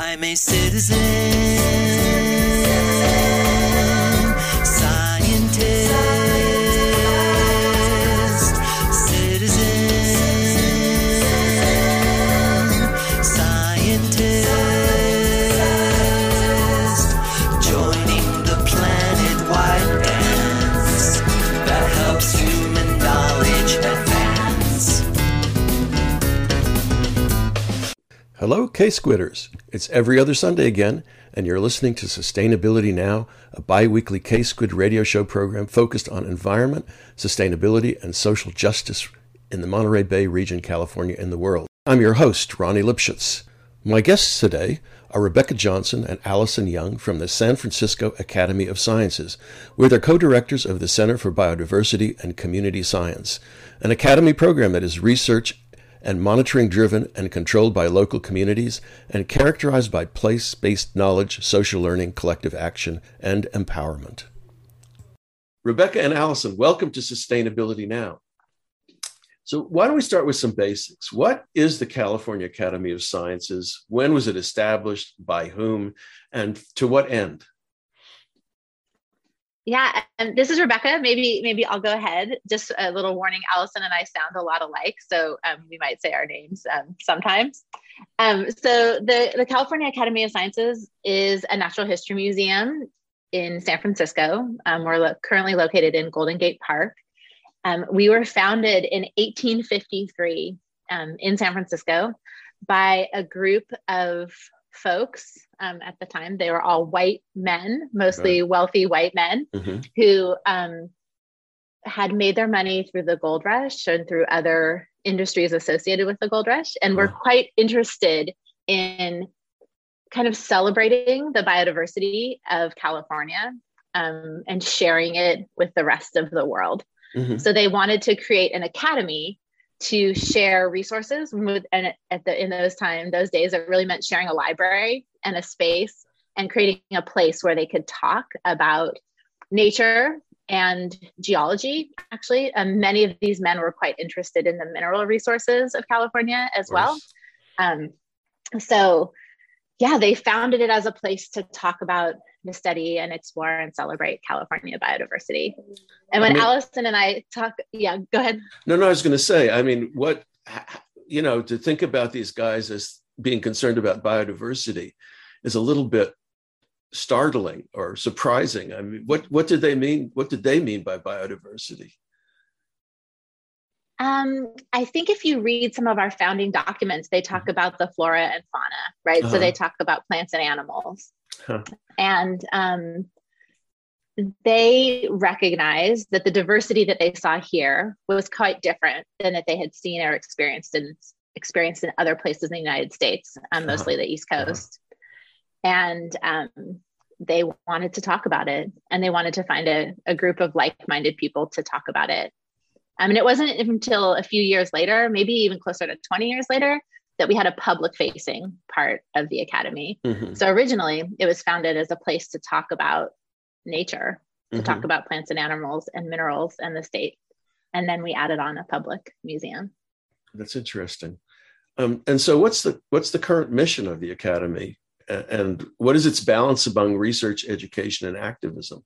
I'm a citizen, K Squitters. It's every other Sunday again, and you're listening to Sustainability Now, a bi weekly KZSC radio show program focused on environment, sustainability, and social justice in the Monterey Bay region, California, and the world. I'm your host, Ronnie Lipschutz. My guests today are Rebecca Johnson and Allison Young from the San Francisco Academy of Sciences, where they're co directors of the Center for Biodiversity and Community Science, an academy program that is research and monitoring driven and controlled by local communities and characterized by place based knowledge, social learning, collective action, and empowerment. Rebecca and Allison, welcome to Sustainability Now. So, why don't we start with some basics? What is the California Academy of Sciences? When was it established? By whom? And to what end? Yeah, and this is Rebecca. Maybe maybe I'll go ahead. Just a little warning: Allison and I sound a lot alike, so um, we might say our names um, sometimes. Um, so the the California Academy of Sciences is a natural history museum in San Francisco. Um, we're lo- currently located in Golden Gate Park. Um, we were founded in 1853 um, in San Francisco by a group of folks um, at the time. They were all white men, mostly wealthy white men, Mhm. who um, had made their money through the gold rush and through other industries associated with the gold rush, and were quite interested in kind of celebrating the biodiversity of California um, and sharing it with the rest of the world. Mhm. So they wanted to create an academy to share resources with, and at the in those time those days it really meant sharing a library and a space and creating a place where they could talk about nature and geology. Actually and many of these men were quite interested in the mineral resources of california as well. um, so yeah they founded it as a place to talk about the study and explore and celebrate california biodiversity and when I mean- allison and i talk yeah go ahead No, no, I was going to say, I mean, what, you know, to think about these guys as being concerned about biodiversity is a little bit startling or surprising. I mean, what, what did they mean? What did they mean by biodiversity? Um, I think if you read some of our founding documents, they talk Mhm. about the flora and fauna, right? Uh-huh. So they talk about plants and animals. Huh. And um, they recognized that the diversity that they saw here was quite different than that they had seen or experienced in experienced in other places in the United States, um, mostly the East Uh-huh. Coast. And um, they wanted to talk about it, and they wanted to find a, a group of like-minded people to talk about it. I mean, it wasn't until a few years later, maybe even closer to 20 years later, that we had a public facing part of the academy. Mhm, So originally, it was founded as a place to talk about nature, to mhm. talk about plants and animals and minerals and the state. And then we added on a public museum. That's interesting. Um, and so, what's the what's the current mission of the academy, and what is its balance among research, education, and activism?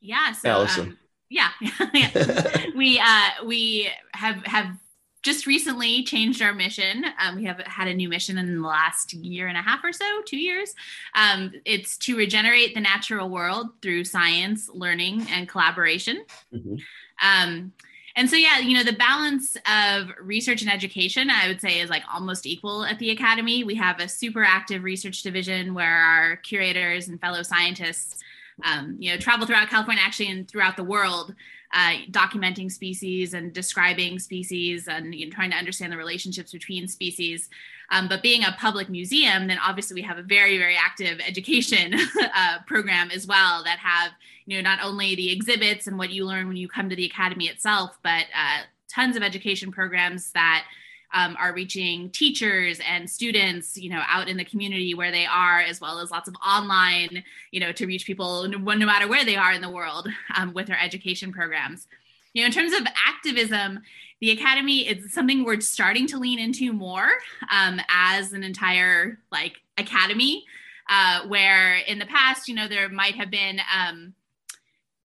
Yeah. So, Allison. Um, yeah. Yeah. we uh, we have have just recently changed our mission. Um, we have had a new mission in the last year and a half or so, two years. Um, it's to regenerate the natural world through science, learning, and collaboration. Mhm. Um, and so, yeah, you know, the balance of research and education, I would say, is like almost equal at the Academy. We have a super active research division where our curators and fellow scientists, um, you know, travel throughout California, actually, and throughout the world, uh, documenting species and describing species and you know, trying to understand the relationships between species. Um, but being a public museum, then obviously we have a very, very active education uh, program as well that have, you know, not only the exhibits and what you learn when you come to the academy itself, but uh, tons of education programs that um, are reaching teachers and students, you know, out in the community where they are, as well as lots of online, you know, to reach people no, no matter where they are in the world um, with our education programs. you know, in terms of activism, the academy is something we're starting to lean into more um, as an entire like academy. Uh, where in the past, you know, there might have been um,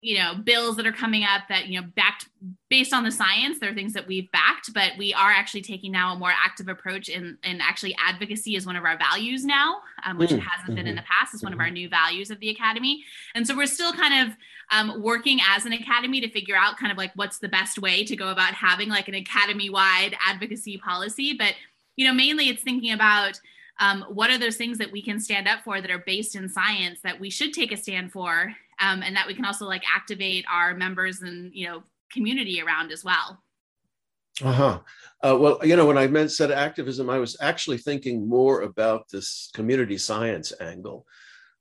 you know bills that are coming up that you know backed based on the science there are things that we've backed but we are actually taking now a more active approach in and actually advocacy is one of our values now um, which mm, it hasn't mm-hmm. been in the past. It's one of our new values of the academy. And so we're still kind of um, working as an academy to figure out kind of like what's the best way to go about having like an academy wide advocacy policy. But you know mainly it's thinking about um, what are those things that we can stand up for that are based in science that we should take a stand for um, and that we can also like activate our members and you know community around as well. Uh-huh. Uh, well you know when i meant said activism i was actually thinking more about this community science angle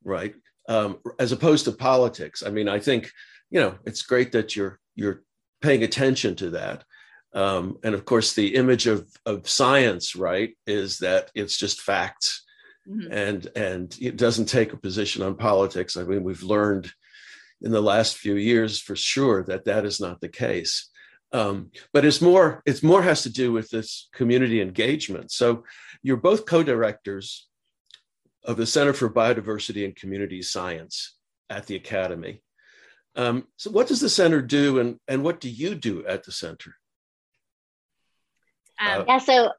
right? Um, as opposed to politics. I mean i think you know it's great that you're you're paying attention to that. Um, and of course the image of of science right is that it's just facts. Mm-hmm. and and it doesn't take a position on politics. I mean we've learned in the last few years for sure that that is not the case. Um, but it's more it's more has to do with this community engagement. So you're both co-directors of the Center for Biodiversity and Community Science at the Academy. Um, so what does the center do and, and what do you do at the center? Um, uh, yeah, so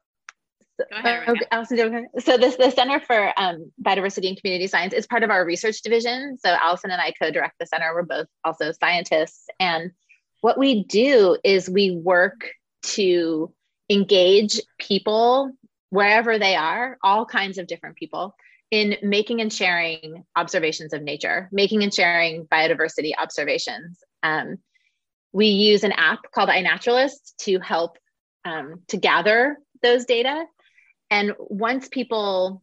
Ahead, okay, so this the Center for um, Biodiversity and Community Science is part of our research division. So Allison and I co-direct the center. We're both also scientists, and what we do is we work to engage people wherever they are, all kinds of different people, in making and sharing observations of nature, making and sharing biodiversity observations. Um, we use an app called iNaturalist to help um, to gather those data and once people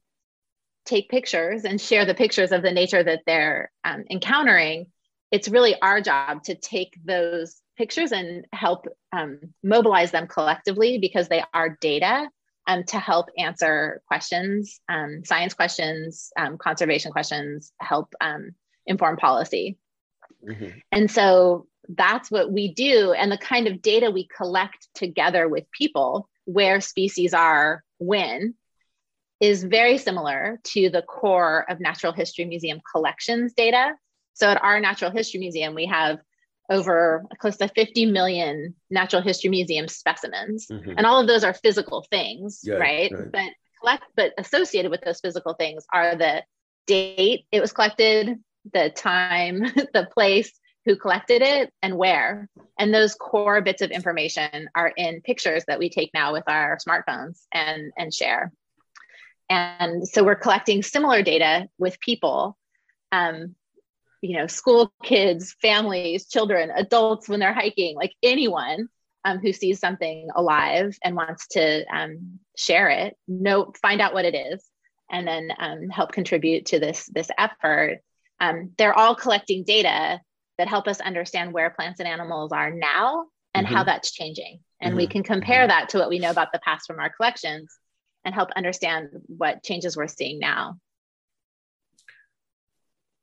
take pictures and share the pictures of the nature that they're um, encountering, it's really our job to take those pictures and help um, mobilize them collectively because they are data um, to help answer questions, um, science questions, um, conservation questions, help um, inform policy. Mm-hmm. And so that's what we do. And the kind of data we collect together with people where species are when is very similar to the core of Natural History Museum collections data. So at our Natural History Museum, we have over close to 50 million Natural History Museum specimens. Mm-hmm. And all of those are physical things, yeah, right? right? But collect but associated with those physical things are the date it was collected, the time, the place, who collected it and where. And those core bits of information are in pictures that we take now with our smartphones and, and share. And so we're collecting similar data with people, um, you know, school kids, families, children, adults when they're hiking, like anyone um, who sees something alive and wants to um, share it, know, find out what it is, and then um, help contribute to this this effort. Um, they're all collecting data that help us understand where plants and animals are now and mm-hmm. how that's changing. And mm-hmm. we can compare that to what we know about the past from our collections and help understand what changes we're seeing now.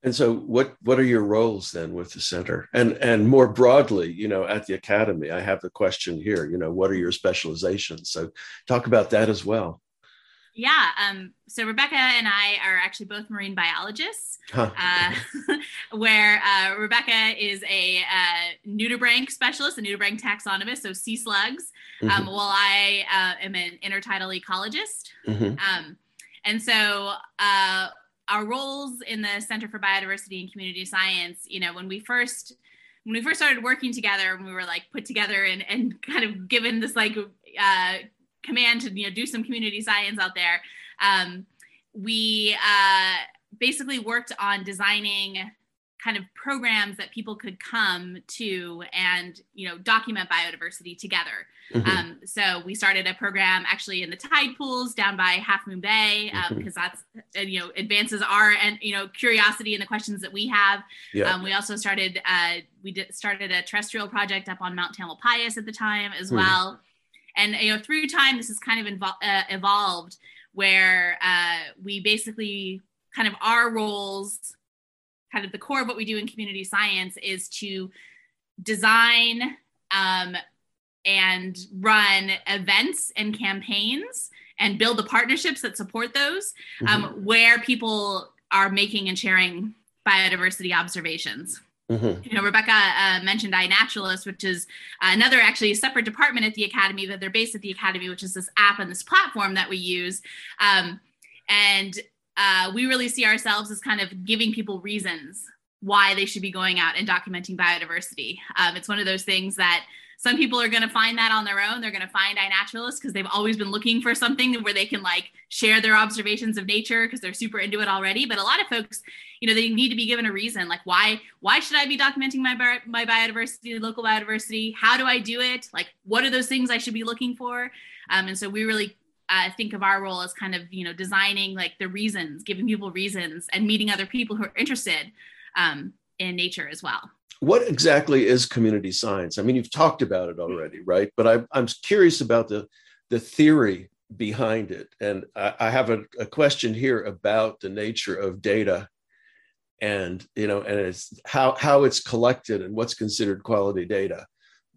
And so what what are your roles then with the center? And and more broadly, you know, at the academy, I have the question here, you know, what are your specializations? So talk about that as well. Yeah. Um, so Rebecca and I are actually both marine biologists, huh. uh, where uh, Rebecca is a uh, nudibranch specialist, a nudibranch taxonomist, so sea slugs, um, mm-hmm. while I uh, am an intertidal ecologist. Mm-hmm. Um, and so uh, our roles in the Center for Biodiversity and Community Science, you know, when we first when we first started working together, when we were like put together and, and kind of given this like uh, command to you know do some community science out there um, we uh, basically worked on designing kind of programs that people could come to and you know document biodiversity together mm-hmm. um, so we started a program actually in the tide pools down by half moon bay um, because mm-hmm. that's you know advances our and you know curiosity and the questions that we have yeah. um, we also started uh, we did, started a terrestrial project up on mount tamalpais at the time as mm. well and you know through time this has kind of evol- uh, evolved where uh, we basically kind of our roles kind of the core of what we do in community science is to design um, and run events and campaigns and build the partnerships that support those um, where people are making and sharing biodiversity observations. Mhm. You know, Rebecca uh, mentioned iNaturalist, which is another actually separate department at the Academy, that they're based at the Academy, which is this app and this platform that we use. Um, and uh, we really see ourselves as kind of giving people reasons why they should be going out and documenting biodiversity. Um, it's one of those things that some people are going to find that on their own. They're going to find iNaturalist because they've always been looking for something where they can like share their observations of nature because they're super into it already. But a lot of folks, you know, they need to be given a reason like why why should I be documenting my bi- my biodiversity, local biodiversity? How do I do it? Like what are those things I should be looking for? Um, and so we really uh, think of our role as kind of you know designing like the reasons, giving people reasons, and meeting other people who are interested um, in nature as well. What exactly is community science? I mean, you've talked about it already, right? But I, I'm curious about the the theory behind it, and I, I have a, a question here about the nature of data, and you know, and it's how how it's collected and what's considered quality data,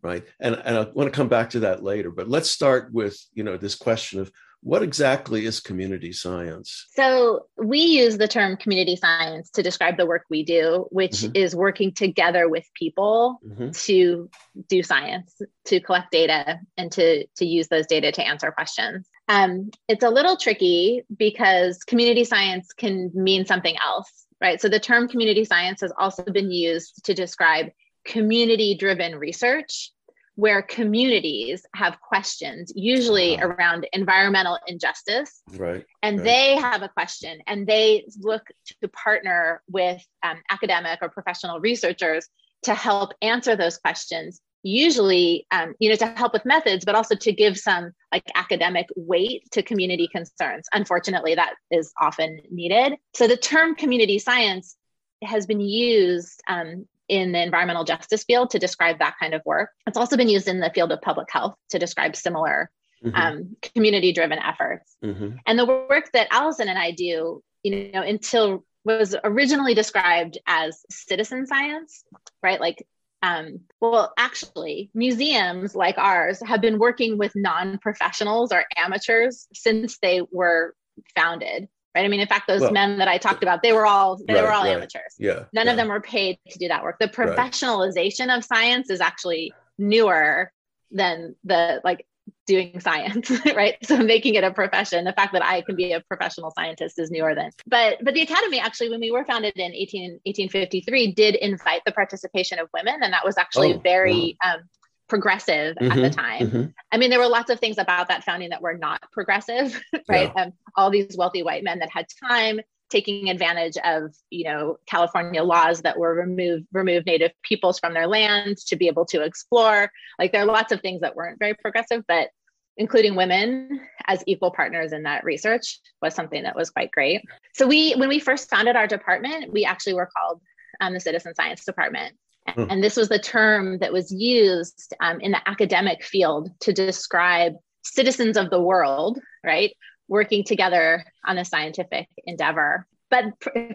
right? And and I want to come back to that later. But let's start with you know this question of what exactly is community science? So we use the term community science to describe the work we do, which Mhm. is working together with people Mhm. to do science, to collect data, and to to use those data to answer questions. Um, it's a little tricky because community science can mean something else, right? So the term community science has also been used to describe community-driven research where communities have questions, usually Wow. around environmental injustice, Right. and Right. they have a question and they look to partner with um, academic or professional researchers to help answer those questions usually um, you know to help with methods but also to give some like academic weight to community concerns unfortunately that is often needed so the term community science has been used um, in the environmental justice field to describe that kind of work it's also been used in the field of public health to describe similar Mhm. um, community driven efforts Mhm. and the work that Allison and I do, you know, until was originally described as citizen science, right? Like, um, well, actually, museums like ours have been working with non-professionals or amateurs since they were founded, right? I mean, in fact, those Well, men that I talked about, they were all they Right, were all right. amateurs. Yeah. None yeah. of them were paid to do that work. The professionalization of science is actually newer than the like doing science right so making it a profession the fact that i can be a professional scientist is newer than but but the academy actually when we were founded in 18, 1853 did invite the participation of women and that was actually Oh, very um, progressive at the Mhm, time mhm. I mean, there were lots of things about that founding that were not progressive, right? Um, all these wealthy white men that had time taking advantage of, you know, California laws that were remove remove Native peoples from their lands to be able to explore. Like there are lots of things that weren't very progressive, but including women as equal partners in that research was something that was quite great. So we, when we first founded our department, we actually were called um, the Citizen Science Department. Hmm. And this was the term that was used um, in the academic field to describe citizens of the world, right, working together on a scientific endeavor. But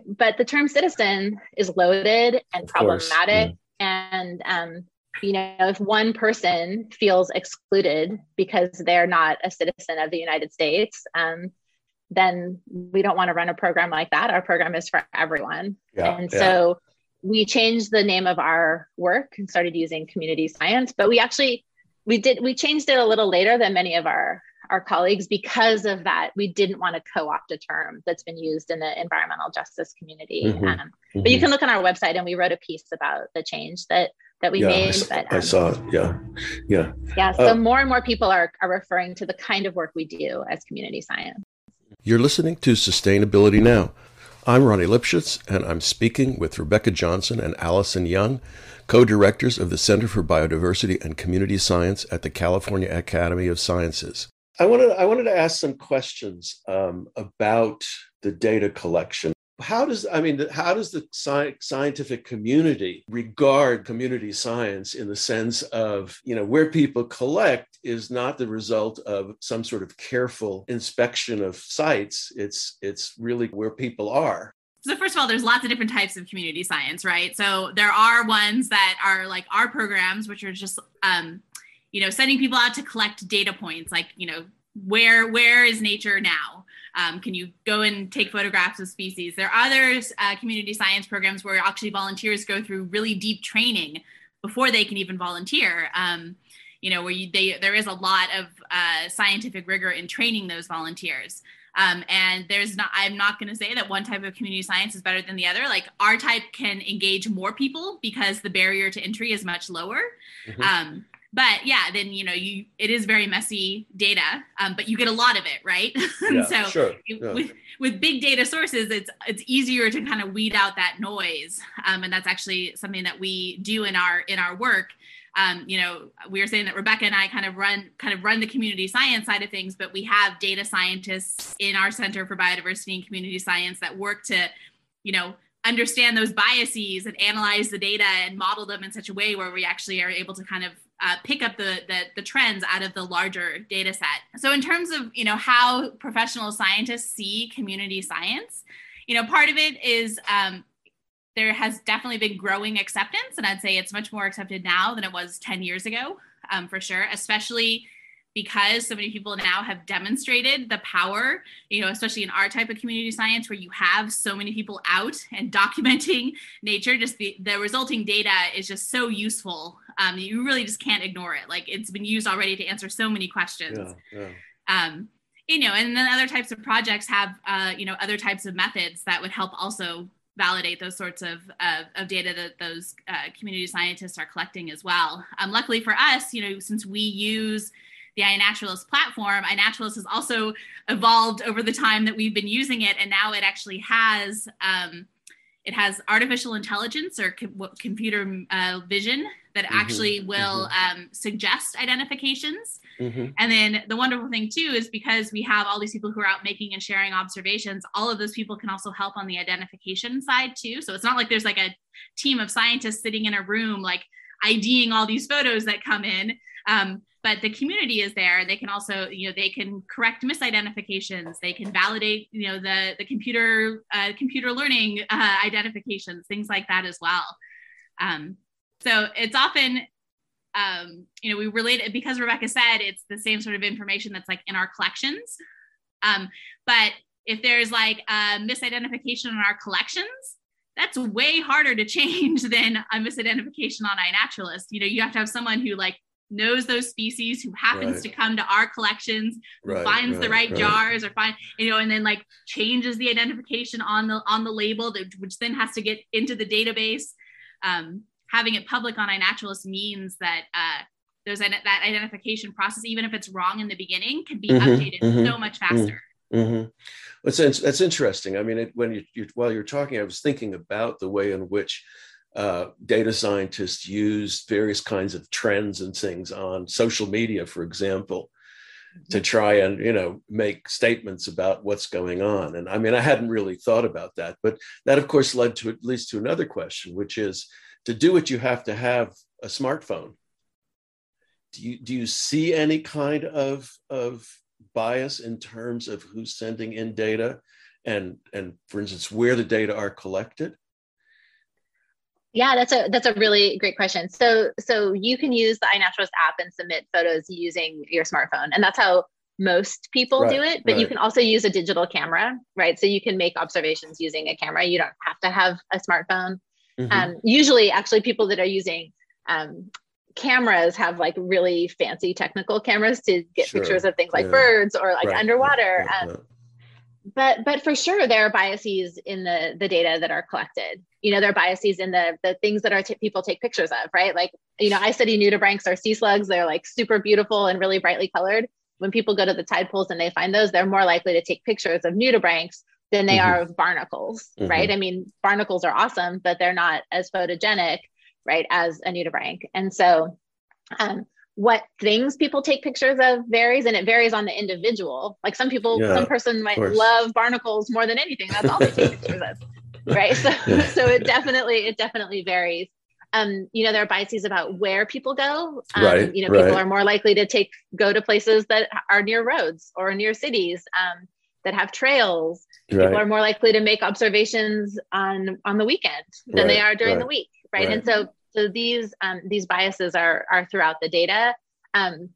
but the term citizen is loaded and Of problematic, and um, you know if one person feels excluded because they're not a citizen of the United States, um, then we don't want to run a program like that. Our program is for everyone. Yeah. and yeah. so we changed the name of our work and started using community science but we actually we did we changed it a little later than many of our our colleagues because of that we didn't want to co-opt a term that's been used in the environmental justice community Mhm. um, but you Mhm. can look on our website and we wrote a piece about the change that that we yeah, I made s- but I um, saw it. Yeah. Yeah. yeah so Uh, more and more people are, are referring to the kind of work we do as community science You're listening to Sustainability Now. I'm Ronnie Lipschutz, and I'm speaking with Rebecca Johnson and Allison Young, co directors of the Center for Biodiversity and Community Science at the California Academy of Sciences. I wanted, I wanted to ask some questions um, about the data collection. How does, I mean, how does the sci- scientific community regard community science in the sense of, you know, where people collect is not the result of some sort of careful inspection of sites. It's, it's really where people are. so first of all, there's lots of different types of community science, right? So there are ones that are like our programs, which are just, um, you know, sending people out to collect data points, like you know, where where is nature now? Um, can you go and take photographs of species? There are other uh, community science programs where actually volunteers go through really deep training before they can even volunteer. Um, you know, where you, they, there is a lot of uh, scientific rigor in training those volunteers. Um, and there's not, I'm not going to say that one type of community science is better than the other. Like our type can engage more people because the barrier to entry is much lower. Mm-hmm. Um, but yeah, then you know you it is very messy data, um, but you get a lot of it, right? Yeah, so sure. yeah. with with big data sources, it's it's easier to kind of weed out that noise, um, and that's actually something that we do in our in our work. Um, you know, we were saying that Rebecca and I kind of run kind of run the community science side of things, but we have data scientists in our Center for Biodiversity and Community Science that work to, you know, understand those biases and analyze the data and model them in such a way where we actually are able to kind of uh, pick up the, the, the trends out of the larger data set. So in terms of you know how professional scientists see community science, you know part of it is um, there has definitely been growing acceptance, and I'd say it's much more accepted now than it was 10 years ago, um, for sure, especially because so many people now have demonstrated the power, you know, especially in our type of community science where you have so many people out and documenting nature, just the, the resulting data is just so useful. Um, you really just can't ignore it. Like it's been used already to answer so many questions. Yeah, yeah. Um, you know, and then other types of projects have, uh, you know, other types of methods that would help also validate those sorts of, of, of data that those uh, community scientists are collecting as well. Um, luckily for us, you know, since we use the iNaturalist platform, iNaturalist has also evolved over the time that we've been using it, and now it actually has um, it has artificial intelligence or co- computer uh, vision that mm-hmm, actually will mm-hmm. um, suggest identifications. Mm-hmm. And then the wonderful thing too is because we have all these people who are out making and sharing observations, all of those people can also help on the identification side too. So it's not like there's like a team of scientists sitting in a room like IDing all these photos that come in. Um, but the community is there they can also you know they can correct misidentifications they can validate you know the the computer uh, computer learning uh, identifications things like that as well um, so it's often um, you know we relate it because rebecca said it's the same sort of information that's like in our collections um, but if there's like a misidentification in our collections that's way harder to change than a misidentification on iNaturalist. You know, you have to have someone who like knows those species, who happens right. to come to our collections, who right, finds right, the right, jars or find, you know, and then like changes the identification on the on the label, that, which then has to get into the database. Um, having it public on iNaturalist means that uh, there's an, that identification process, even if it's wrong in the beginning, can be mm-hmm, updated mm-hmm, so much faster. Mm-hmm. That's, that's interesting. I mean, it, when you, you, while you're talking, I was thinking about the way in which uh, data scientists use various kinds of trends and things on social media, for example, to mm-hmm. try and you know make statements about what's going on. And I mean, I hadn't really thought about that, but that of course led to at least to another question, which is to do it, you have to have a smartphone. Do you do you see any kind of of bias in terms of who's sending in data and and for instance where the data are collected yeah, that's a that's a really great question. So so you can use the iNaturalist app and submit photos using your smartphone, and that's how most people right, do it. But right. you can also use a digital camera, right? So you can make observations using a camera. You don't have to have a smartphone. Mm-hmm. Um, usually, actually, people that are using um, cameras have like really fancy technical cameras to get sure. pictures of things like yeah. birds or like right. underwater. Um, but but for sure there are biases in the the data that are collected you know there are biases in the the things that our t- people take pictures of right like you know i study nudibranchs or sea slugs they're like super beautiful and really brightly colored when people go to the tide pools and they find those they're more likely to take pictures of nudibranchs than they mm-hmm. are of barnacles mm-hmm. right i mean barnacles are awesome but they're not as photogenic right as a nudibranch and so um, what things people take pictures of varies and it varies on the individual like some people yeah, some person might love barnacles more than anything that's all they take pictures of right so yeah. so it definitely it definitely varies um you know there are biases about where people go um, right, you know people right. are more likely to take go to places that are near roads or near cities um, that have trails Right. People are more likely to make observations on on the weekend than they are during the week, right? right. And so so these um, these biases are are throughout the data. Um,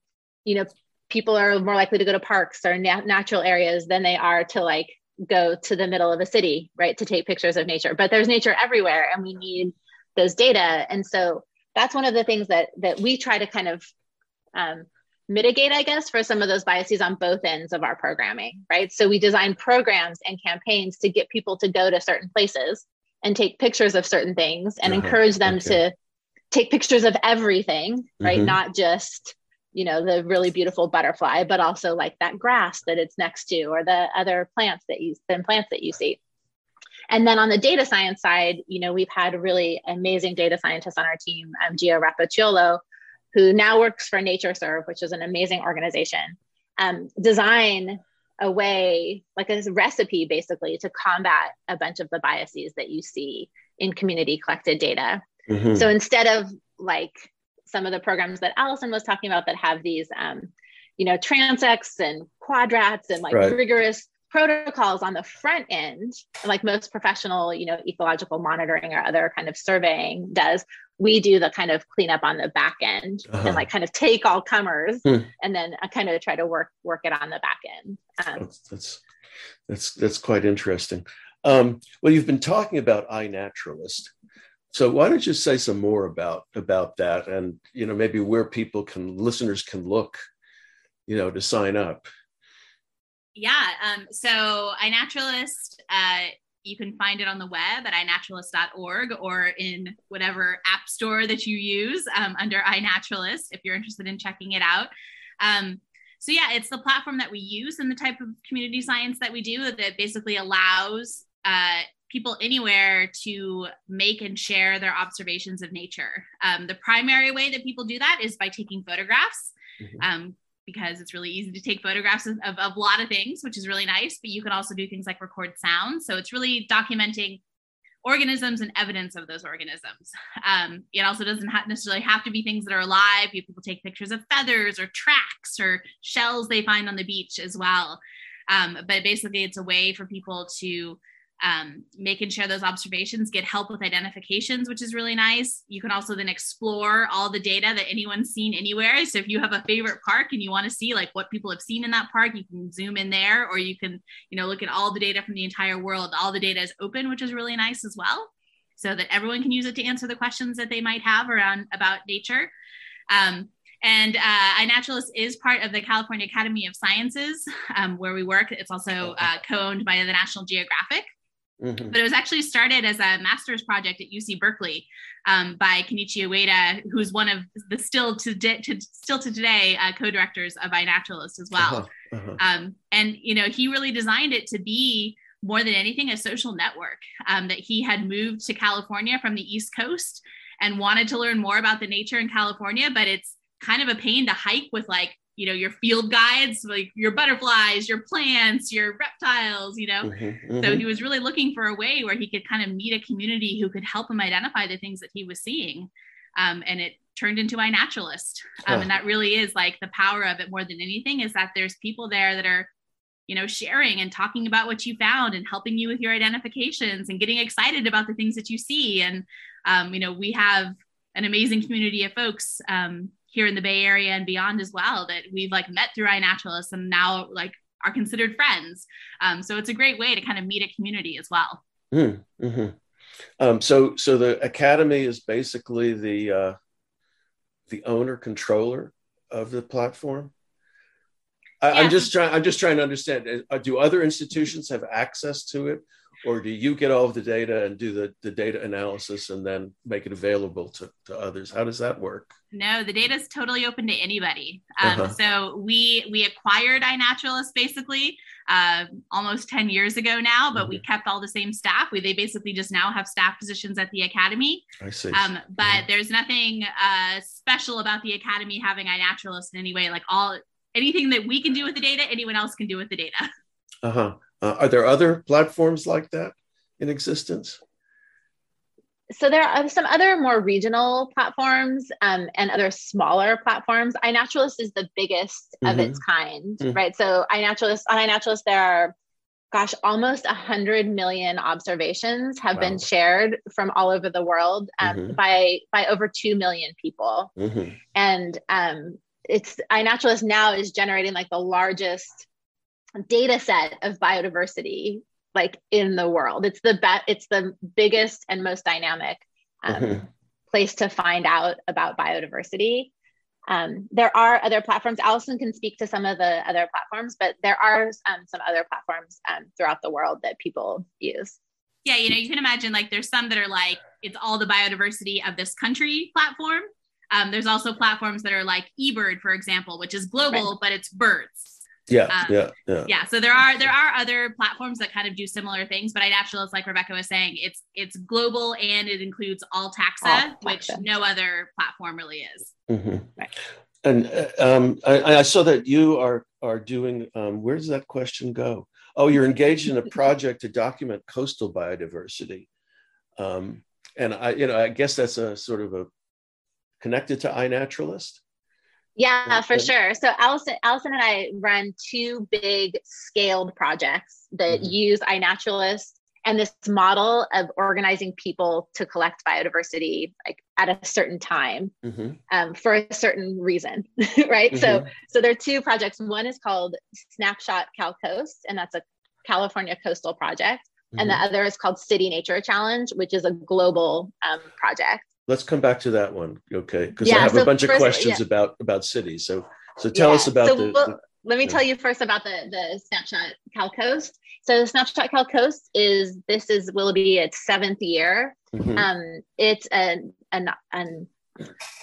you know, people are more likely to go to parks or nat- natural areas than they are to like go to the middle of a city, right, to take pictures of nature. But there's nature everywhere, and we need those data. And so that's one of the things that that we try to kind of um, mitigate, I guess, for some of those biases on both ends of our programming, right? So we design programs and campaigns to get people to go to certain places and take pictures of certain things and Uh-huh, encourage them okay. to take pictures of everything, right? Mhm. Not just you know the really beautiful butterfly, but also like that grass that it's next to or the other plants that you the plants that you see. And then on the data science side, you know, we've had really amazing data scientists on our team, um, Gio Rapacciuolo, who now works for NatureServe, which is an amazing organization, um, design a way, like a recipe basically, to combat a bunch of the biases that you see in community collected data. Mhm. So instead of like some of the programs that Allison was talking about that have these, um, you know, transects and quadrats and like Right. rigorous protocols on the front end, like most professional, you know, ecological monitoring or other kind of surveying does, we do the kind of cleanup on the back end Uh-huh. and like kind of take all comers Hmm. and then I kind of try to work work it on the back end. Um, That's, that's that's that's quite interesting. Um, well, you've been talking about iNaturalist, so why don't you say some more about about that, and you know maybe where people can listeners can look, you know, to sign up. Yeah. Um, so iNaturalist, uh, you can find it on the web at iNaturalist.org or in whatever app store that you use um, under iNaturalist if you're interested in checking it out. Um, so yeah, it's the platform that we use and the type of community science that we do that basically allows uh, people anywhere to make and share their observations of nature. Um, the primary way that people do that is by taking photographs. Mhm. Because it's really easy to take photographs of, of, a lot of things, which is really nice. But you can also do things like record sound. So it's really documenting organisms and evidence of those organisms. Um, it also doesn't ha- necessarily have to be things that are alive. You people take pictures of feathers or tracks or shells they find on the beach as well. Um, but basically, it's a way for people to um, make and share those observations, get help with identifications, which is really nice. You can also then explore all the data that anyone's seen anywhere. So if you have a favorite park and you want to see like what people have seen in that park, you can zoom in there, or you can, you know, look at all the data from the entire world. All the data is open, which is really nice as well, so that everyone can use it to answer the questions that they might have around about nature. Um, and uh, iNaturalist is part of the California Academy of Sciences, um, where we work. It's also uh, co-owned by the National Geographic Mhm. but it was actually started as a master's project at UC Berkeley um, by Kenichi Ueda, who's one of the still to, di- to still to today uh, co-directors of iNaturalist as well. Uh-huh, uh-huh. Um, and you know, he really designed it to be more than anything a social network. Um, that he had moved to California from the East Coast and wanted to learn more about the nature in California, but it's kind of a pain to hike with like you know your field guides, like your butterflies, your plants, your reptiles, you know. Mhm, So mhm. he was really looking for a way where he could kind of meet a community who could help him identify the things that he was seeing. Um, and it turned into iNaturalist. Um, Huh. And that really is like the power of it more than anything is that there's people there that are, you know, sharing and talking about what you found and helping you with your identifications and getting excited about the things that you see. And, um, you know, we have an amazing community of folks um, here in the Bay Area and beyond as well that we've like met through iNaturalist and now like are considered friends. Um, so it's a great way to kind of meet a community as well. Mm, mhm. Um, so, so the academy is basically the uh, the owner controller of the platform. I, I'm Yeah. just trying. I'm just trying to understand. Uh, do other institutions have access to it, or do you get all of the data and do the, the data analysis and then make it available to, to others? How does that work? No, the data is totally open to anybody. Um, Uh-huh. So we we acquired iNaturalist basically uh, almost ten years ago now, but we kept all the same staff. We they basically just now have staff positions at the academy. I see. Um, but there's nothing uh, special about the academy having iNaturalist in any way. Like all anything that we can do with the data, anyone else can do with the data. uh-huh. Uh, are there other platforms like that in existence? so there are some other more regional platforms um, and other smaller platforms. iNaturalist is the biggest of Mhm. its kind, Mhm. right? So iNaturalist on iNaturalist there are gosh, almost 100 million observations have Wow. been shared from all over the world um, Mhm. by, by over 2 million people. Mhm. And um, it's iNaturalist now is generating like the largest data set of biodiversity like in the world. It's the be- it's the biggest and most dynamic um, Mhm. place to find out about biodiversity. Um, there are other platforms. Allison can speak to some of the other platforms, but there are um, some other platforms um, throughout the world that people use. Yeah, you know, you can imagine like there's some that are like it's all the biodiversity of this country platform. Um, there's also platforms that are like eBird, for example, which is global, but it's birds. Yeah, Um, yeah, yeah. Yeah, so there are there are other platforms that kind of do similar things, but iNaturalist, like Rebecca was saying, it's it's global and it includes all taxa, All which no other platform really is. Mhm. Right. And uh, um, I, I saw that you are are doing. Um, where does that question go? Oh, you're engaged in a project to document coastal biodiversity, um, and I, you know, I guess that's a sort of a connected to iNaturalist. Yeah, for sure. So Allison, Allison and I run two big scaled projects that Mhm. use iNaturalist and this model of organizing people to collect biodiversity like at a certain time Mhm. um, for a certain reason, right? So so there are two projects. One is called Snapshot Cal Coast, and that's a California coastal project. And the Mhm. other is called City Nature Challenge, which is a global um, project. Let's come back to that one, okay? Because I Yeah, have a so bunch of questions yeah. about about cities. So so tell Yeah, us about so the, we'll- the- Let me tell you first about the the Snapshot Cal Coast. So the Snapshot Cal Coast is this is will be its seventh year. Mhm. Um, it's an an an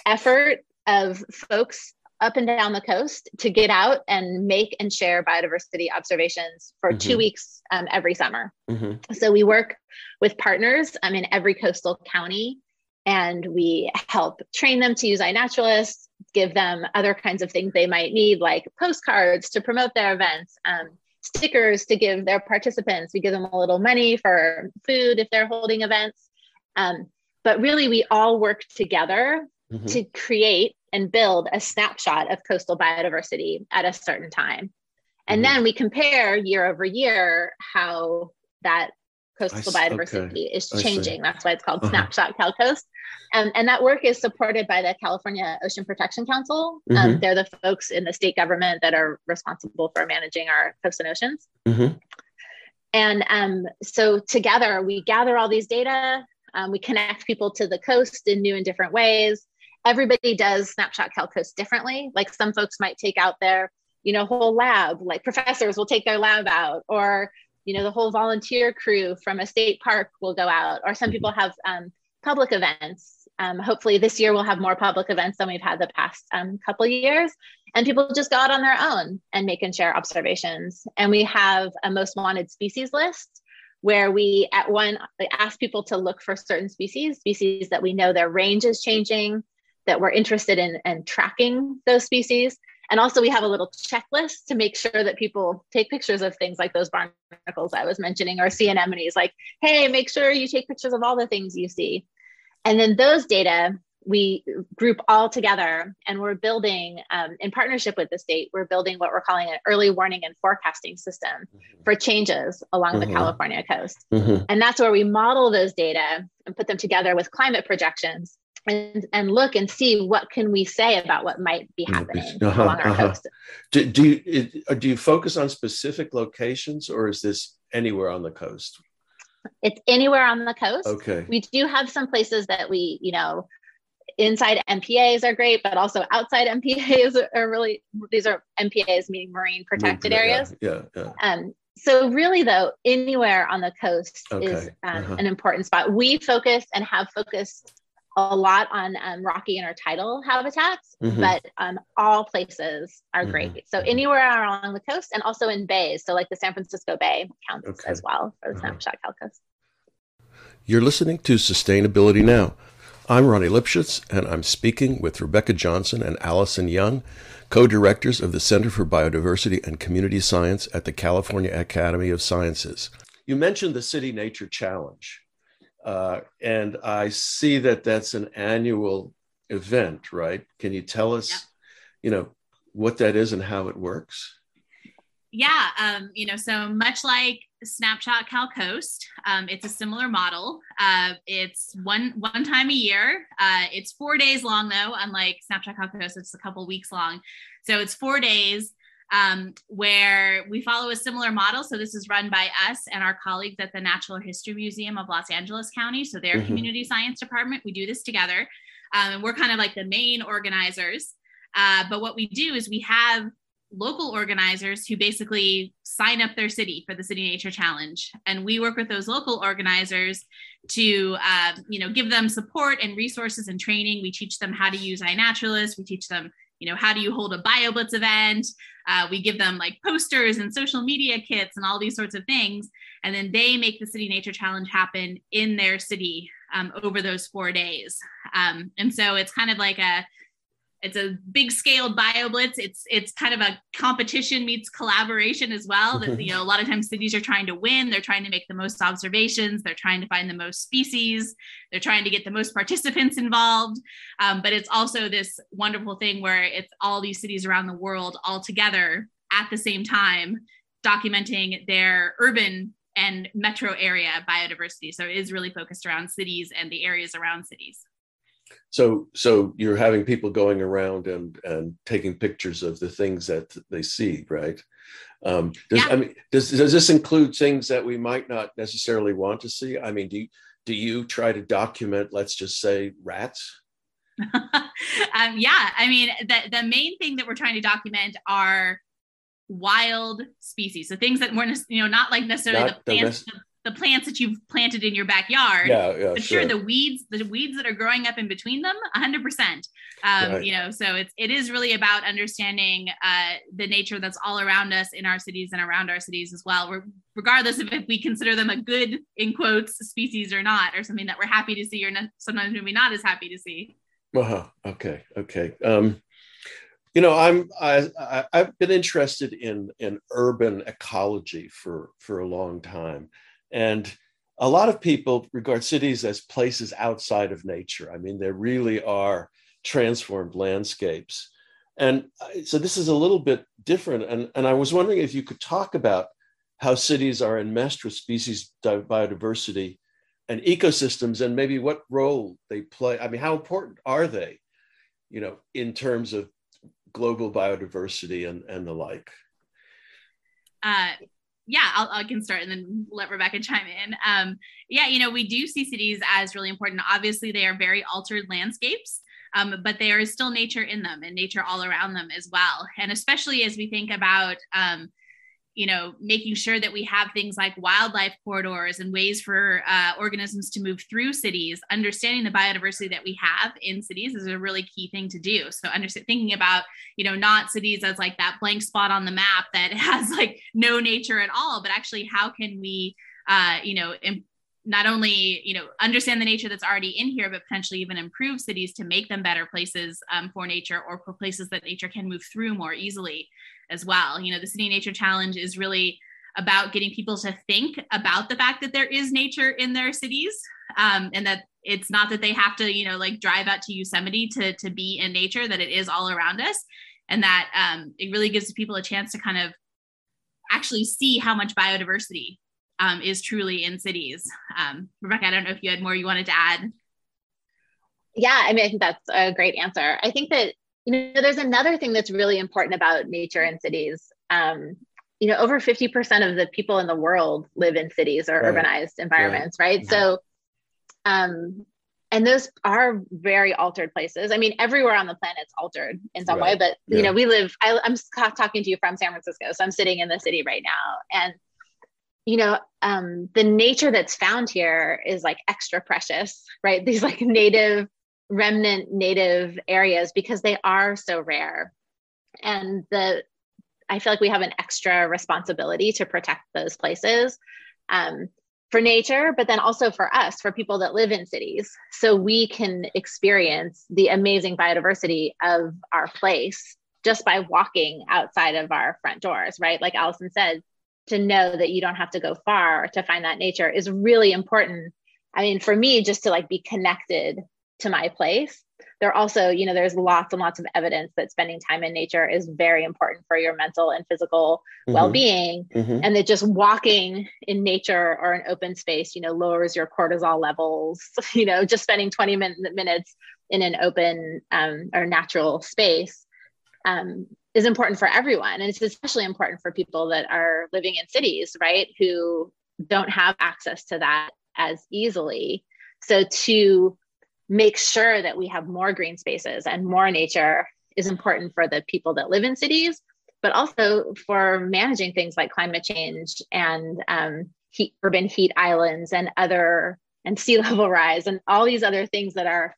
effort of folks up and down the coast to get out and make and share biodiversity observations for two Mhm. weeks um, every summer. Mhm. So we work with partners um, in every coastal county, and we help train them to use iNaturalist, give them other kinds of things they might need, like postcards to promote their events, um, stickers to give their participants. We give them a little money for food if they're holding events. Um, but really, we all work together Mhm. to create and build a snapshot of coastal biodiversity at a certain time. And Mhm. then we compare year over year how that coastal s- biodiversity okay. is changing. That's why it's called Uh-huh. Snapshot Cal Coast. Um, and that work is supported by the California Ocean Protection Council. Um, they're the folks in the state government that are responsible for managing our coasts and oceans. Mhm. And um, so together we gather all these data, um, we connect people to the coast in new and different ways. Everybody does Snapshot Cal Coast differently. Like some folks might take out their, you know, whole lab, like professors will take their lab out, or, you know, the whole volunteer crew from a state park will go out, or some people have um, public events. Um, hopefully this year we'll have more public events than we've had the past um, couple years. And people just go out on their own and make and share observations. And we have a most wanted species list where we at one ask people to look for certain species species that we know their range is changing that we're interested in and tracking those species and also we have a little checklist to make sure that people take pictures of things like those barnacles i was mentioning or sea anemones like hey make sure you take pictures of all the things you see and then those data we group all together and we're building um, in partnership with the state we're building what we're calling an early warning and forecasting system for changes along the Mhm. california coast Mhm. and that's where we model those data and put them together with climate projections and, and look and see what can we say about what might be happening uh-huh, along our uh-huh. coast Do, do you uh, do you focus on specific locations, or is this anywhere on the coast? it's anywhere on the coast Okay. we do have some places that we you know inside mpas are great but also outside mpas are really these are mpas meaning marine protected Yeah, areas Yeah, yeah. um, so really though anywhere on the coast is um, uh-huh. an important spot we focus and have focused a lot on um, rocky intertidal habitats Mhm. but um, all places are Mhm, great so mhm. anywhere along the coast and also in bays so like the san francisco bay counts Okay, as well for the uh-huh. snapshot coast You're listening to Sustainability Now. I'm Ronnie Lipschutz, and I'm speaking with Rebecca Johnson and Allison Young, co directors of the Center for Biodiversity and Community Science at the California Academy of Sciences. You mentioned the City Nature Challenge, uh, and I see that that's an annual event, right? Can you tell us, Yeah. you know, what that is and how it works? Yeah, um, you know, so much like Snapshot Cal Coast, um, it's a similar model. Uh, it's one one time a year. Uh, it's four days long though, unlike Snapshot Cal Coast, it's a couple weeks long. So it's four days um, where we follow a similar model. So this is run by us and our colleagues at the Natural History Museum of Los Angeles County. So their mm-hmm. community science department, we do this together. Um, and we're kind of like the main organizers. Uh, but what we do is we have local organizers who basically sign up their city for the city nature challenge and we work with those local organizers to uh, you know give them support and resources and training we teach them how to use iNaturalist we teach them you know how do you hold a bioblitz event? Uh, we give them like posters and social media kits and all these sorts of things. And then they make the city nature challenge happen in their city um, over those four days. Um, and so it's kind of like a it's a big scaled bioblitz. It's it's kind of a competition meets collaboration as well. That you know a lot of times cities are trying to win. They're trying to make the most observations. They're trying to find the most species. They're trying to get the most participants involved. Um, but it's also this wonderful thing where it's all these cities around the world all together at the same time documenting their urban and metro area biodiversity. So it is really focused around cities and the areas around cities so so you're having people going around and and taking pictures of the things that they see right? Um does yeah. i mean does does this include things that we might not necessarily want to see? I mean do you do you try to document let's just say rats? Um, yeah i mean the, the main thing that we're trying to document are wild species. So things that weren't you know not like necessarily not the plants the plants that you've planted in your backyard. Yeah, yeah. But sure, the weeds, the weeds that are growing up in between them, hundred um, percent. right. You know, so it's it is really about understanding uh, the nature that's all around us in our cities and around our cities as well. We're, regardless of if we consider them a good in quotes species or not, or something that we're happy to see, or not, sometimes maybe not as happy to see. Uh-huh. Okay. Okay. Um, you know, I'm I, I I've been interested in in urban ecology for for a long time and a lot of people regard cities as places outside of nature. I mean, they really are transformed landscapes. And so this is a little bit different. And, and I was wondering if you could talk about how cities are enmeshed with species biodiversity and ecosystems and maybe what role they play. I mean, how important are they, you know, in terms of global biodiversity and, and the like? Uh, yeah, I'll, I can start and then let Rebecca chime in. Um, yeah, you know, we do see cities as really important. Obviously, they are very altered landscapes, um, but there is still nature in them and nature all around them as well. And especially as we think about um, you know, making sure that we have things like wildlife corridors and ways for uh, organisms to move through cities, understanding the biodiversity that we have in cities is a really key thing to do. So, understand thinking about, you know, not cities as like that blank spot on the map that has like no nature at all, but actually, how can we, uh, you know, not only you know understand the nature that's already in here but potentially even improve cities to make them better places um, for nature or for places that nature can move through more easily as well. You know, the City Nature Challenge is really about getting people to think about the fact that there is nature in their cities um, and that it's not that they have to, you know, like drive out to Yosemite to, to be in nature, that it is all around us. And that um, it really gives people a chance to kind of actually see how much biodiversity um, is truly in cities. Um, Rebecca, I don't know if you had more you wanted to add. Yeah, I mean, I think that's a great answer. I think that you know, there's another thing that's really important about nature in cities. Um, you know, over 50% of the people in the world live in cities or right. urbanized environments, right? right? So, um, and those are very altered places. I mean, everywhere on the planet's altered in some right. way, but yeah. you know, we live, I, I'm talking to you from San Francisco. So I'm sitting in the city right now. And, you know, um, the nature that's found here is like extra precious, right? These like native remnant native areas because they are so rare. And the i feel like we have an extra responsibility to protect those places um, for nature but then also for us for people that live in cities. So we can experience the amazing biodiversity of our place just by walking outside of our front doors right? Like allison said to know that you don't have to go far to find that nature is really important i mean for me just to like be connected to my place there also, you know, there's lots and lots of evidence that spending time in nature is very important for your mental and physical Mhm. well-being Mhm. and that just walking in nature or an open space, you know, lowers your cortisol levels, you know, just spending 20 min- minutes in an open um, or natural space um, is important for everyone. And it's especially important for people that are living in cities, right? Who don't have access to that as easily. So to make sure that we have more green spaces and more nature is important for the people that live in cities, but also for managing things like climate change and um, heat, urban heat islands and other and sea level rise and all these other things that are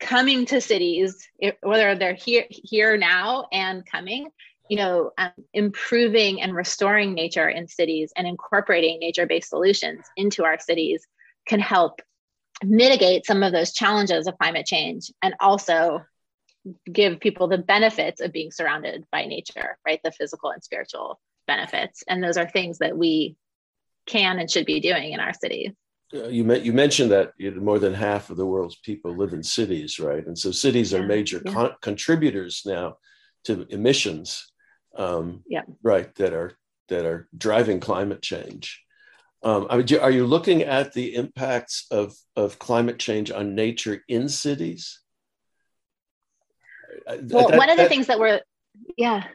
coming to cities, it- whether they're here here now and coming. You know, um, improving and restoring nature in cities and incorporating nature-based solutions into our cities can help mitigate some of those challenges of climate change and also give people the benefits of being surrounded by nature, right? The physical and spiritual benefits. And those are things that we can and should be doing in our cities. Uh, you, you mentioned that more than half of the world's people live in cities, right? And so cities are major yeah. con- contributors now to emissions, um, Yeah. right? That are that are driving climate change. Um, I mean, are you looking at the impacts of of climate change on nature in cities? Well, that- one of the that- things that we're, yeah,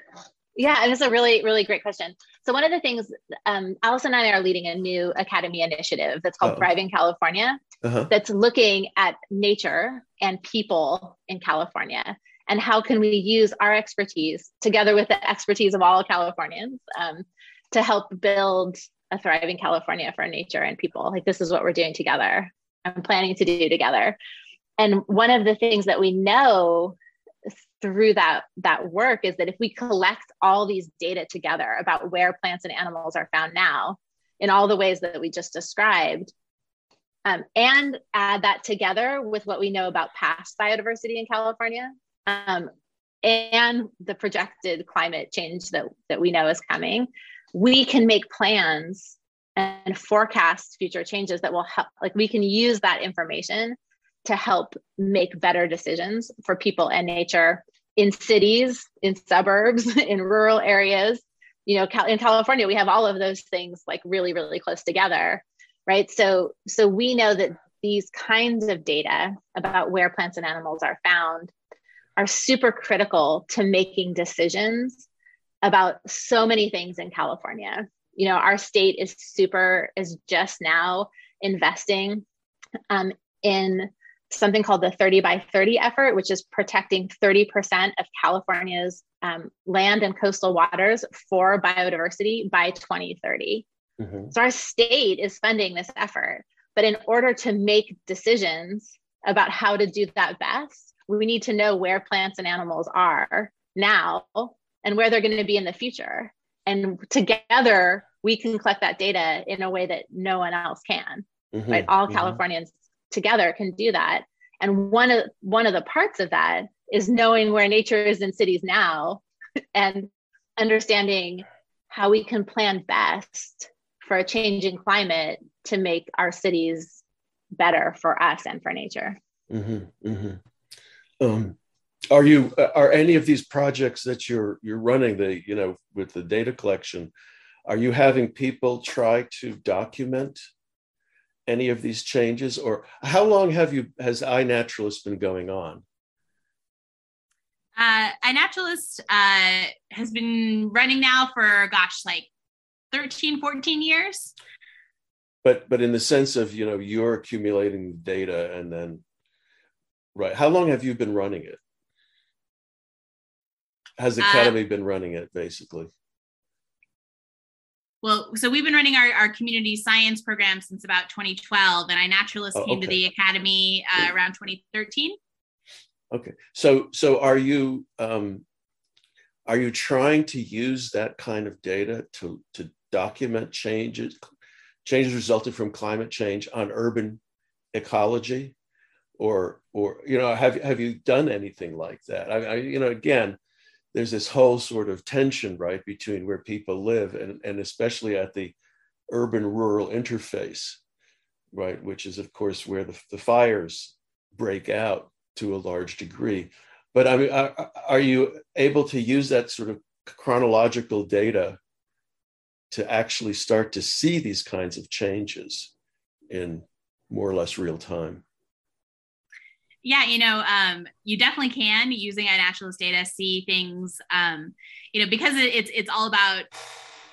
yeah, and it's a really, really great question. So one of the things, um, Allison and I are leading a new academy initiative that's called Oh. Thriving California. uh-huh. that's looking at nature and people in California and how can we use our expertise together with the expertise of all Californians um, to help build a thriving California for nature and people. Like this is what we're doing together. I'm planning to do together. And one of the things that we know through that that work is that if we collect all these data together about where plants and animals are found now in all the ways that we just described um, and add that together with what we know about past biodiversity in California um, and the projected climate change that, that we know is coming, we can make plans and forecast future changes that will help. Like we can use that information to help make better decisions for people and nature in cities, in suburbs, in rural areas. You know, in California, we have all of those things like really, really close together right so so we know that these kinds of data about where plants and animals are found are super critical to making decisions about so many things in california you know our state is super is just now investing um, in something called the 30 by 30 effort which is protecting 30% of california's um, land and coastal waters for biodiversity by 2030 Mhm. so our state is funding this effort. But in order to make decisions about how to do that best, we need to know where plants and animals are now and where they're going to be in the future. And together, we can collect that data in a way that no one else can. Mhm. Right? All Mhm. Californians together can do that. And one of one of the parts of that is knowing where nature is in cities now and understanding how we can plan best for a changing climate to make our cities better for us and for nature. hmm hmm Um, are you are any of these projects that you're you're running the you know with the data collection? Are you having people try to document any of these changes, or how long have you has iNaturalist been going on? Uh, iNaturalist uh, has been running now for, gosh, like 13, 14 years. But but in the sense of you know you're accumulating data and then right. How long have you been running it? Has the Uh, academy been running it basically? Well, so we've been running our, our community science program since about 2012, and iNaturalist Oh, came to the academy uh, around 2013. Okay, so so are you um, are you trying to use that kind of data to to document changes changes resulting from climate change on urban ecology, or or you know have have you done anything like that? I, I you know again, there's this whole sort of tension right between where people live and and especially at the urban rural interface, right, which is of course where the, the fires break out to a large degree. But I mean, are, are you able to use that sort of chronological data to actually start to see these kinds of changes in more or less real time? Yeah, you know, um, you definitely can using iNaturalist data see things, um, you know, because it, it's it's all about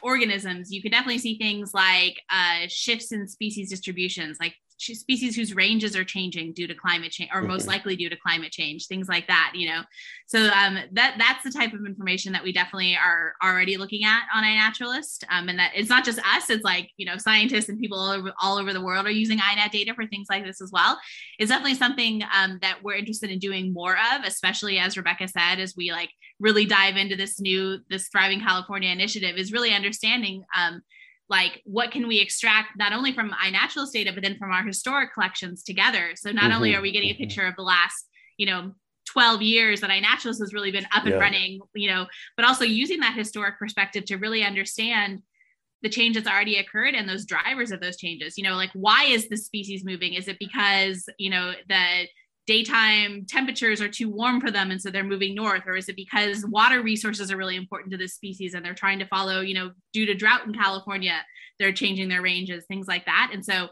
organisms. You can definitely see things like uh, shifts in species distributions, like species whose ranges are changing due to climate change or most likely due to climate change things like that you know? So um, that that's the type of information that we definitely are already looking at on iNaturalist um, and that it's not just us it's like you know scientists and people all over, all over the world are using iNat data for things like this as well. It's definitely something um, that we're interested in doing more of especially as rebecca said as we like really dive into this new this thriving california initiative is really understanding um, like what can we extract not only from iNaturalist data, but then from our historic collections together. So not mm-hmm. only are we getting a mm-hmm. picture of the last, you know, 12 years that iNaturalist has really been up and yeah. running, you know, but also using that historic perspective to really understand the change that's already occurred and those drivers of those changes. You know, like why is the species moving? Is it because, you know, the daytime temperatures are too warm for them and so they're moving north or is it because water resources are really important to this species and they're trying to follow you know due to drought in california they're changing their ranges things like that. And so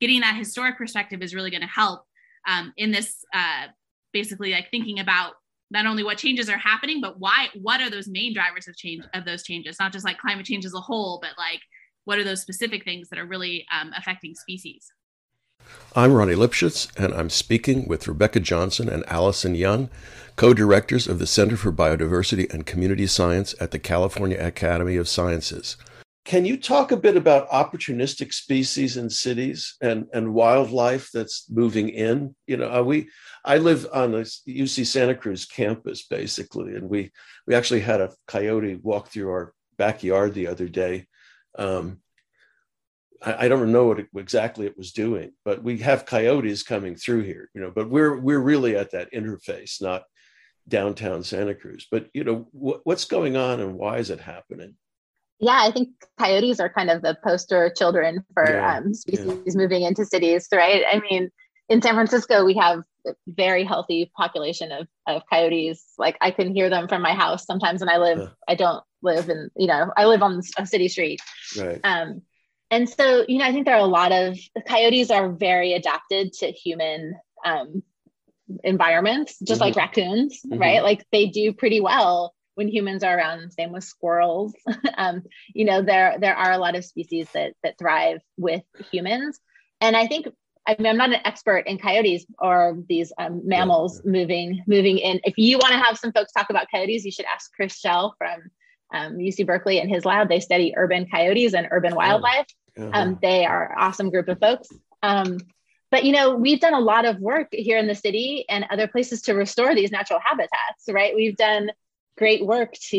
getting that historic perspective is really going to help um, in this uh, basically like thinking about not only what changes are happening but why what are those main drivers of change of those changes? Not just like climate change as a whole but like what are those specific things that are really um, affecting species I'm Ronnie Lipschutz, and I'm speaking with Rebecca Johnson and Allison Young, co directors of the Center for Biodiversity and Community Science at the California Academy of Sciences. Can you talk a bit about opportunistic species in cities and, and wildlife that's moving in? You know, we I live on the UC Santa Cruz campus basically, and we we actually had a coyote walk through our backyard the other day. Um, I, I don't know what it, exactly it was doing, but we have coyotes coming through here, you know. But we're we're really at that interface, not downtown Santa Cruz. But you know, wh- what's going on and why is it happening? Yeah, I think coyotes are kind of the poster children for yeah, um, species yeah. moving into cities, right? I mean, in San Francisco, we have a very healthy population of, of coyotes. Like I can hear them from my house sometimes, and I live, yeah. I don't live in, you know, I live on a city street. Right. Um, and so, you know, I think there are a lot of coyotes are very adapted to human um, environments, just mm-hmm. like raccoons, mm-hmm. right? Like they do pretty well when humans are around. Same with squirrels. um, you know, there there are a lot of species that that thrive with humans, and I think. I mean, I'm not an expert in coyotes or these um, mammals yeah. moving moving in. If you want to have some folks talk about coyotes, you should ask Chris Schell from um, UC Berkeley and his lab. They study urban coyotes and urban wildlife. Uh-huh. Um, they are awesome group of folks. Um, but you know, we've done a lot of work here in the city and other places to restore these natural habitats. Right? We've done great work to,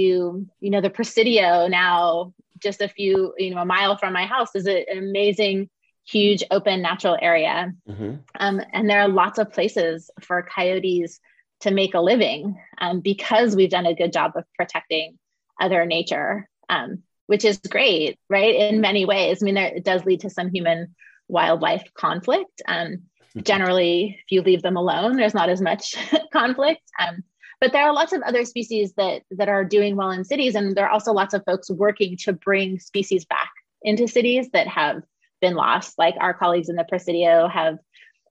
you know, the Presidio now just a few, you know, a mile from my house is an amazing, huge open natural area. Mm-hmm. Um, and there are lots of places for coyotes to make a living um, because we've done a good job of protecting other nature. Um, which is great, right? In many ways. I mean, there, it does lead to some human wildlife conflict. Um, mm-hmm. generally, if you leave them alone, there's not as much conflict. Um, but there are lots of other species that that are doing well in cities, and there are also lots of folks working to bring species back into cities that have been lost. Like our colleagues in the Presidio have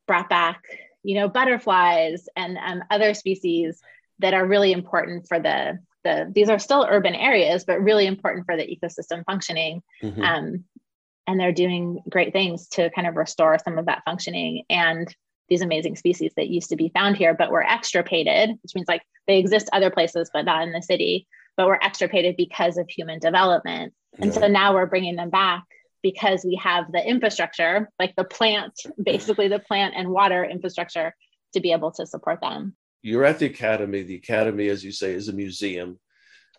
brought back, you know, butterflies and um, other species that are really important for the the these are still urban areas, but really important for the ecosystem functioning. Mm-hmm. Um, and they're doing great things to kind of restore some of that functioning and these amazing species that used to be found here, but were extirpated, which means like they exist other places, but not in the city, but were extirpated because of human development. And so now we're bringing them back because we have the infrastructure, like the plant, basically the plant and water infrastructure to be able to support them you're at the academy. The academy, as you say, is a museum,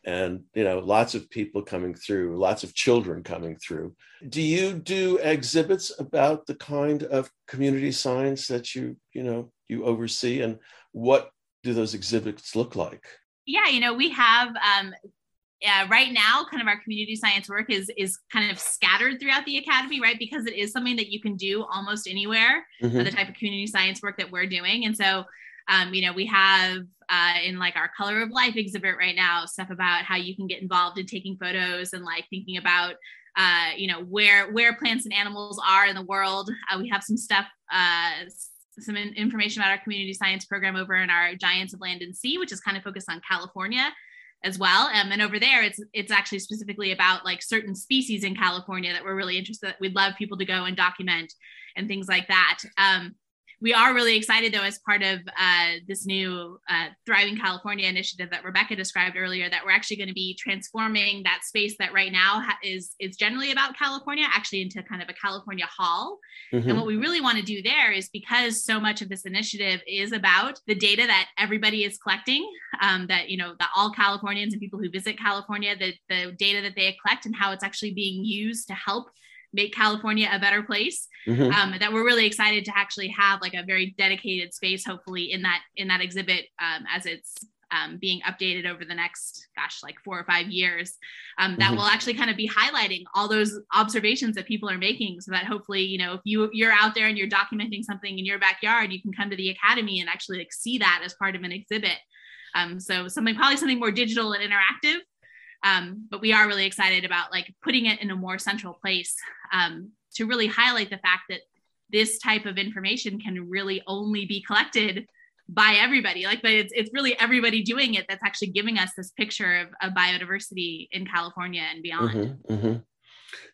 and you know lots of people coming through, lots of children coming through. Do you do exhibits about the kind of community science that you you know you oversee, and what do those exhibits look like? Yeah, you know, we have um, uh, right now kind of our community science work is is kind of scattered throughout the academy right because it is something that you can do almost anywhere mm-hmm. the type of community science work that we're doing and so Um, you know, we have uh, in like our Color of Life exhibit right now stuff about how you can get involved in taking photos and like thinking about uh, you know where where plants and animals are in the world. Uh, we have some stuff, uh, some information about our community science program over in our Giants of Land and Sea, which is kind of focused on California as well. Um, and over there, it's it's actually specifically about like certain species in California that we're really interested. We'd love people to go and document and things like that. Um, we are really excited though as part of uh, this new uh, thriving california initiative that rebecca described earlier that we're actually going to be transforming that space that right now ha- is is generally about california actually into kind of a california hall mm-hmm. and what we really want to do there is because so much of this initiative is about the data that everybody is collecting um, that you know that all californians and people who visit california the, the data that they collect and how it's actually being used to help make California a better place. Mm-hmm. Um, that we're really excited to actually have like a very dedicated space, hopefully in that in that exhibit um, as it's um, being updated over the next, gosh, like four or five years. Um, that mm-hmm. will actually kind of be highlighting all those observations that people are making, so that hopefully, you know, if you you're out there and you're documenting something in your backyard, you can come to the academy and actually like see that as part of an exhibit. Um, so something probably something more digital and interactive um, but we are really excited about like putting it in a more central place um, to really highlight the fact that this type of information can really only be collected by everybody. Like but it's, it's really everybody doing it that's actually giving us this picture of, of biodiversity in california and beyond. Mm-hmm, mm-hmm.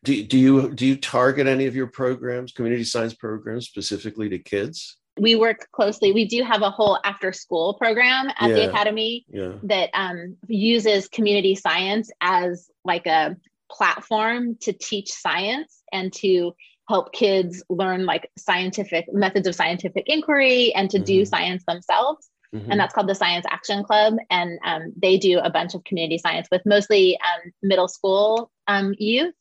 Do, do you do you target any of your programs community science programs specifically to kids we work closely. We do have a whole after school program at yeah. the academy yeah. that um, uses community science as like a platform to teach science and to help kids learn like scientific methods of scientific inquiry and to mm-hmm. do science themselves. Mm-hmm. And that's called the Science Action Club. And um, they do a bunch of community science with mostly um, middle school um, youth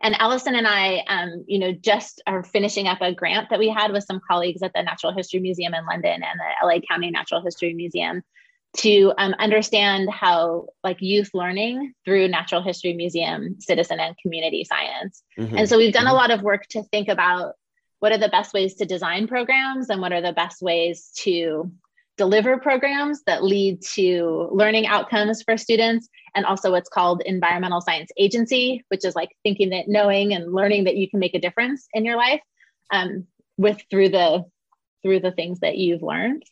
and Allison and I, um, you know, just are finishing up a grant that we had with some colleagues at the Natural History Museum in London and the LA County Natural History Museum to um, understand how like youth learning through natural history museum citizen and community science mm-hmm. and so we've done mm-hmm. a lot of work to think about what are the best ways to design programs and what are the best ways to deliver programs that lead to learning outcomes for students and also what's called environmental science agency which is like thinking that knowing and learning that you can make a difference in your life um, with through the through the things that you've learned.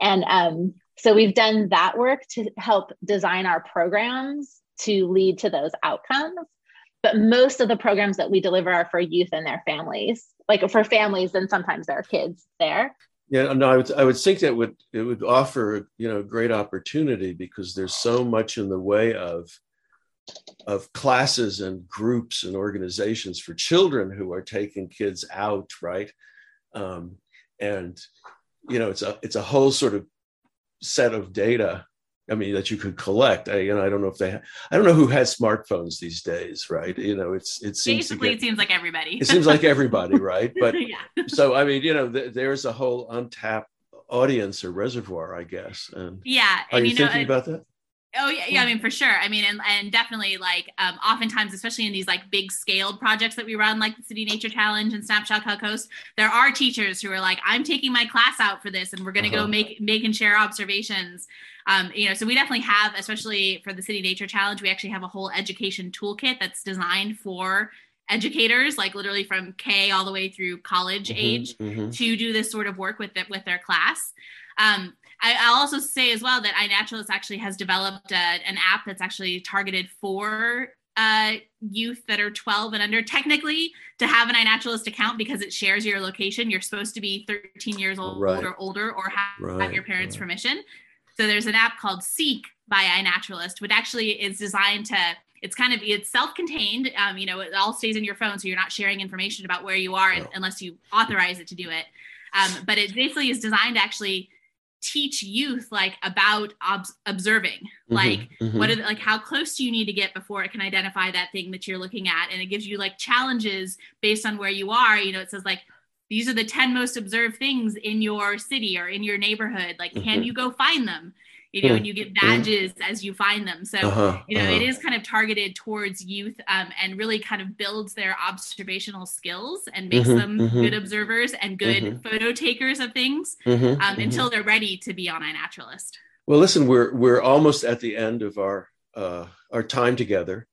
And um, so we've done that work to help design our programs to lead to those outcomes. But most of the programs that we deliver are for youth and their families like for families and sometimes there are kids there yeah, no, I would I would think that would it would offer you know great opportunity because there's so much in the way of of classes and groups and organizations for children who are taking kids out, right? Um, and you know, it's a it's a whole sort of set of data I mean, that you could collect. I, you know, I don't know if they, ha- I don't know who has smartphones these days, right? You know, it's it seems basically get, it seems like everybody. it seems like everybody, right? But yeah. so I mean, you know, th- there's a whole untapped audience or reservoir, I guess. And yeah, are and, you, you thinking know, about that? Oh yeah, yeah. I mean, for sure. I mean, and, and definitely like um, oftentimes, especially in these like big scaled projects that we run, like the City Nature Challenge and Snapshot Cal Coast, there are teachers who are like, "I'm taking my class out for this, and we're going to uh-huh. go make make and share observations." Um, you know, so we definitely have, especially for the City Nature Challenge, we actually have a whole education toolkit that's designed for educators, like literally from K all the way through college mm-hmm, age, mm-hmm. to do this sort of work with it with their class. Um, I, will also say as well that iNaturalist actually has developed a, an app that's actually targeted for uh, youth that are 12 and under. Technically, to have an iNaturalist account because it shares your location, you're supposed to be 13 years old right. or older or have, right. have your parents' right. permission. So there's an app called Seek by iNaturalist, which actually is designed to it's kind of it's self-contained um, you know it all stays in your phone so you're not sharing information about where you are oh. unless you authorize it to do it um, but it basically is designed to actually teach youth like about ob- observing. Mm-hmm, like mm-hmm. what are the, like how close do you need to get before it can identify that thing that you're looking at? And it gives you like challenges based on where you are. You know it says like these are the 10 most observed things in your city or in your neighborhood. Like mm-hmm. can you go find them you know, Hmm. and you get badges as you find them. So, Uh-huh, you know, it uh-huh. is kind of targeted towards youth um, and really kind of builds their observational skills and makes Mhm, them mhm. good observers and good Mhm. photo takers of things Mhm, um, mhm. until they're ready to be on iNaturalist. Well, listen, we're we're almost at the end of our uh, our time together,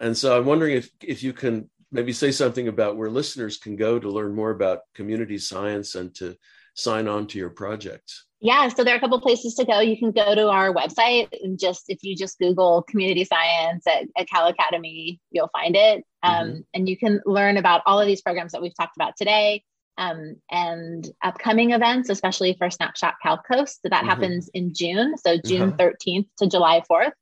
and so I'm wondering if if you can maybe say something about where listeners can go to learn more about community science and to sign on to your projects. Yeah, so there are a couple places to go. You can go to our website and just if you just Google community science at, at Cal Academy, you'll find it. Um, And you can learn about all of these programs that we've talked about today um, and upcoming events, especially for Snapshot Cal Coast. So that Mhm. happens in June, so June Uh-huh. 13th to July 4th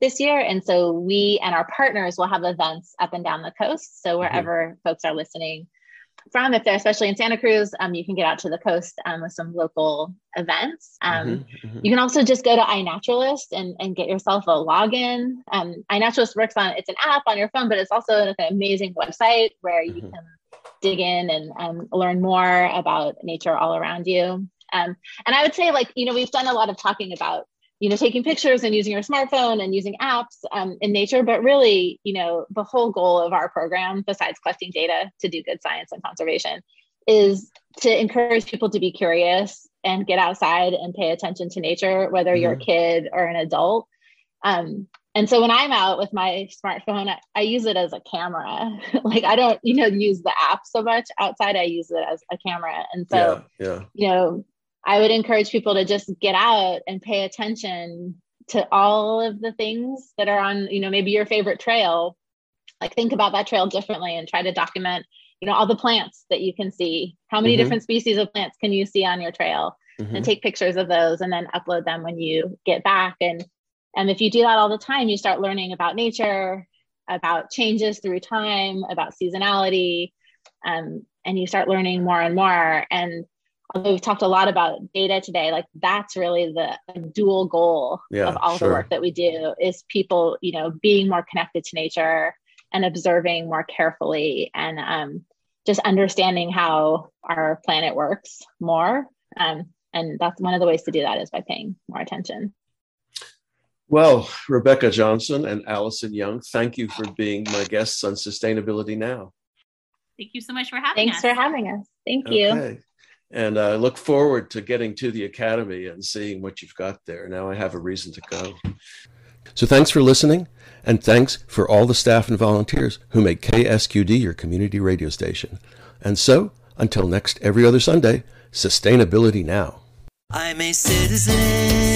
this year. And so we and our partners will have events up and down the coast. So wherever folks are listening from, if they're especially in Santa Cruz, um, you can get out to the coast um, with some local events. Um, Mhm, mhm. You can also just go to iNaturalist and, and get yourself a login. Um, iNaturalist works on it's an app on your phone, but it's also an amazing website where you Mhm. can dig in and um, learn more about nature all around you. Um, and I would say, like, you know, we've done a lot of talking about, you know, taking pictures and using your smartphone and using apps um, in nature, but really, you know, the whole goal of our program, besides collecting data to do good science and conservation, is to encourage people to be curious and get outside and pay attention to nature, whether you're a kid or an adult. Um, and so when I'm out with my smartphone, I, I use it as a camera. like I don't, you know, use the app so much outside. I use it as a camera. And so, yeah, yeah. you know, I would encourage people to just get out and pay attention to all of the things that are on, you know, maybe your favorite trail. Like think about that trail differently and try to document, you know, all the plants that you can see. How many Mhm. different species of plants can you see on your trail? Mhm. and take pictures of those and then upload them when you get back and and if you do that all the time you start learning about nature about changes through time about seasonality um, and you start learning more and more and we've talked a lot about data today like that's really the dual goal Yeah, of all sure. the work that we do is people you know being more connected to nature and observing more carefully and um, just understanding how our planet works more um, and that's one of the ways to do that is by paying more attention Well, Rebecca Johnson and Allison Young, thank you for being my guests on Sustainability Now. Thank you so much for having thanks us. for having us thank you Okay. And I look forward to getting to the Academy and seeing what you've got there. Now I have a reason to go. So thanks for listening, and thanks for all the staff and volunteers who make KSQD your community radio station. And so, until next every other Sunday, Sustainability Now. I'm a citizen